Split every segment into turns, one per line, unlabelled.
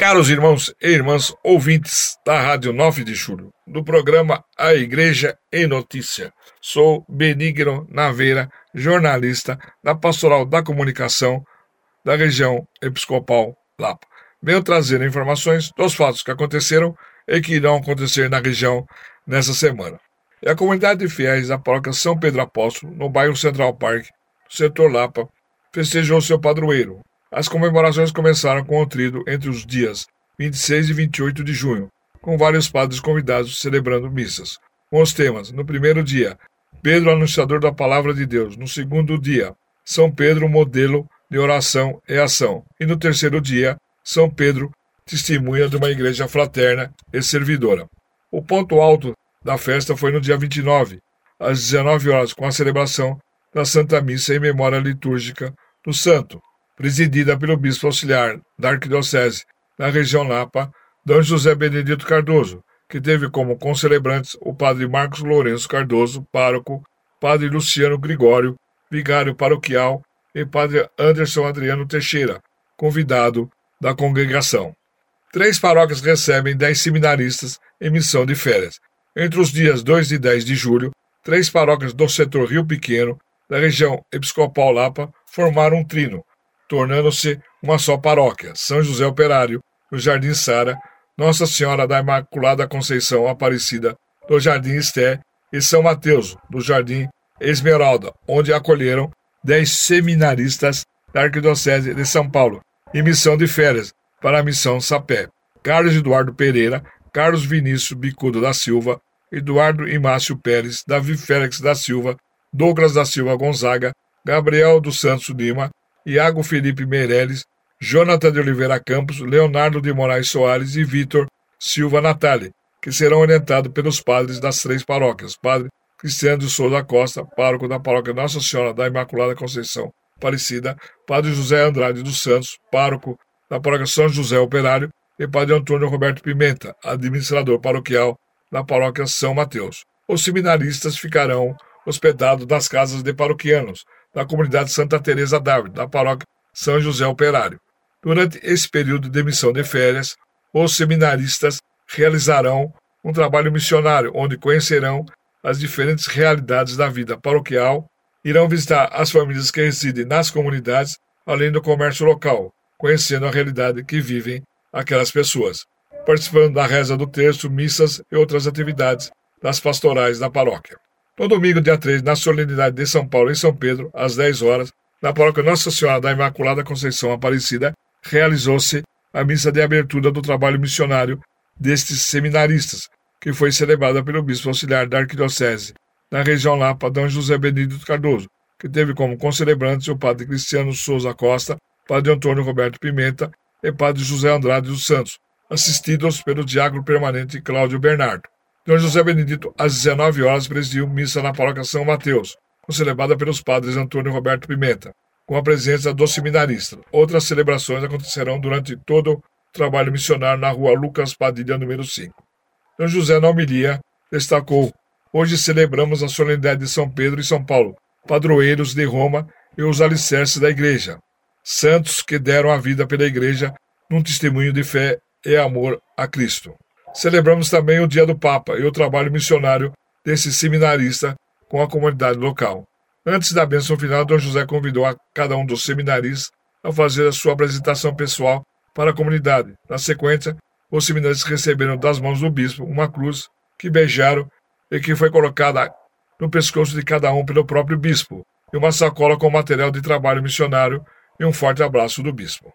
Caros irmãos e irmãs ouvintes da Rádio 9 de Julho, do programa A Igreja em Notícia, sou Benigno Naveira, jornalista da Pastoral da Comunicação da região episcopal Lapa. Venho trazer informações dos fatos que aconteceram e que irão acontecer na região nessa semana. E a comunidade de fiéis da paróquia São Pedro Apóstolo, no bairro Central Park, setor Lapa, festejou seu padroeiro, as comemorações começaram com o trido entre os dias 26 e 28 de junho, com vários padres convidados celebrando missas. Com os temas: no primeiro dia, Pedro, anunciador da palavra de Deus. No segundo dia, São Pedro, modelo de oração e ação. E no terceiro dia, São Pedro, testemunha de uma igreja fraterna e servidora. O ponto alto da festa foi no dia 29, às 19 horas, com a celebração da Santa Missa em memória litúrgica do santo presidida pelo bispo auxiliar da Arquidiocese da região Lapa, D. José Benedito Cardoso, que teve como concelebrantes o padre Marcos Lourenço Cardoso, pároco, padre Luciano Gregório, vigário paroquial, e padre Anderson Adriano Teixeira, convidado da congregação. Três paróquias recebem dez seminaristas em missão de férias. Entre os dias 2 e 10 de julho, três paróquias do setor Rio Pequeno, da região Episcopal Lapa, formaram um trino, tornando-se uma só paróquia, São José Operário, no Jardim Sara, Nossa Senhora da Imaculada Conceição Aparecida, do Jardim Esté, e São Mateus, do Jardim Esmeralda, onde acolheram dez seminaristas da Arquidiocese de São Paulo, em missão de férias para a missão Sapé. Carlos Eduardo Pereira, Carlos Vinícius Bicudo da Silva, Eduardo Imácio Pérez, Davi Félix da Silva, Douglas da Silva Gonzaga, Gabriel dos Santos Lima, Iago Felipe Meirelles, Jonathan de Oliveira Campos, Leonardo de Moraes Soares e Vitor Silva Natali, que serão orientados pelos padres das três paróquias. Padre Cristiano de Souza Costa, pároco da paróquia Nossa Senhora da Imaculada Conceição Aparecida, Padre José Andrade dos Santos, pároco da paróquia São José Operário, e Padre Antônio Roberto Pimenta, administrador paroquial da paróquia São Mateus. Os seminaristas ficarão hospedados nas casas de paroquianos, da comunidade Santa Teresa d'Ávila, da paróquia São José Operário. Durante esse período de missão de férias, os seminaristas realizarão um trabalho missionário, onde conhecerão as diferentes realidades da vida paroquial, irão visitar as famílias que residem nas comunidades, além do comércio local, conhecendo a realidade que vivem aquelas pessoas, participando da reza do texto, missas e outras atividades das pastorais da paróquia. No domingo, dia 3, na solenidade de São Paulo, em São Pedro, às 10 horas, na paróquia Nossa Senhora da Imaculada Conceição Aparecida, realizou-se a missa de abertura do trabalho missionário destes seminaristas, que foi celebrada pelo bispo auxiliar da Arquidiocese, na região Lapa, D. José Benedito Cardoso, que teve como concelebrantes o padre Cristiano Souza Costa, padre Antônio Roberto Pimenta e padre José Andrade dos Santos, assistidos pelo diácono permanente Cláudio Bernardo. Dom José Benedito, às 19 horas, presidiu missa na paróquia São Mateus, celebrada pelos padres Antônio Roberto Pimenta, com a presença dos seminaristas. Outras celebrações acontecerão durante todo o trabalho missionário na rua Lucas Padilha, número 5. Dom José, na homilia, destacou: Hoje celebramos a solenidade de São Pedro e São Paulo, padroeiros de Roma e os alicerces da Igreja, santos que deram a vida pela Igreja num testemunho de fé e amor a Cristo. Celebramos também o Dia do Papa e o trabalho missionário desse seminarista com a comunidade local. Antes da bênção final, Dom José convidou a cada um dos seminaristas a fazer a sua apresentação pessoal para a comunidade. Na sequência, os seminaristas receberam das mãos do bispo uma cruz que beijaram e que foi colocada no pescoço de cada um pelo próprio bispo, e uma sacola com material de trabalho missionário e um forte abraço do bispo.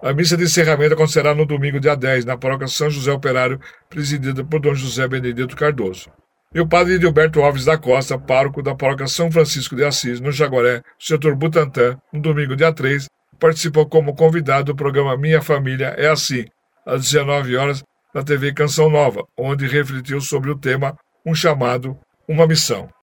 A missa de encerramento acontecerá no domingo, dia 10, na paróquia São José Operário, presidida por Dom José Benedito Cardoso. E o padre Gilberto Alves da Costa, pároco da paróquia São Francisco de Assis, no Jaguaré, setor Butantã, no domingo, dia 3, participou como convidado do programa Minha Família é Assim, às 19 horas, na TV Canção Nova, onde refletiu sobre o tema Um Chamado, Uma Missão.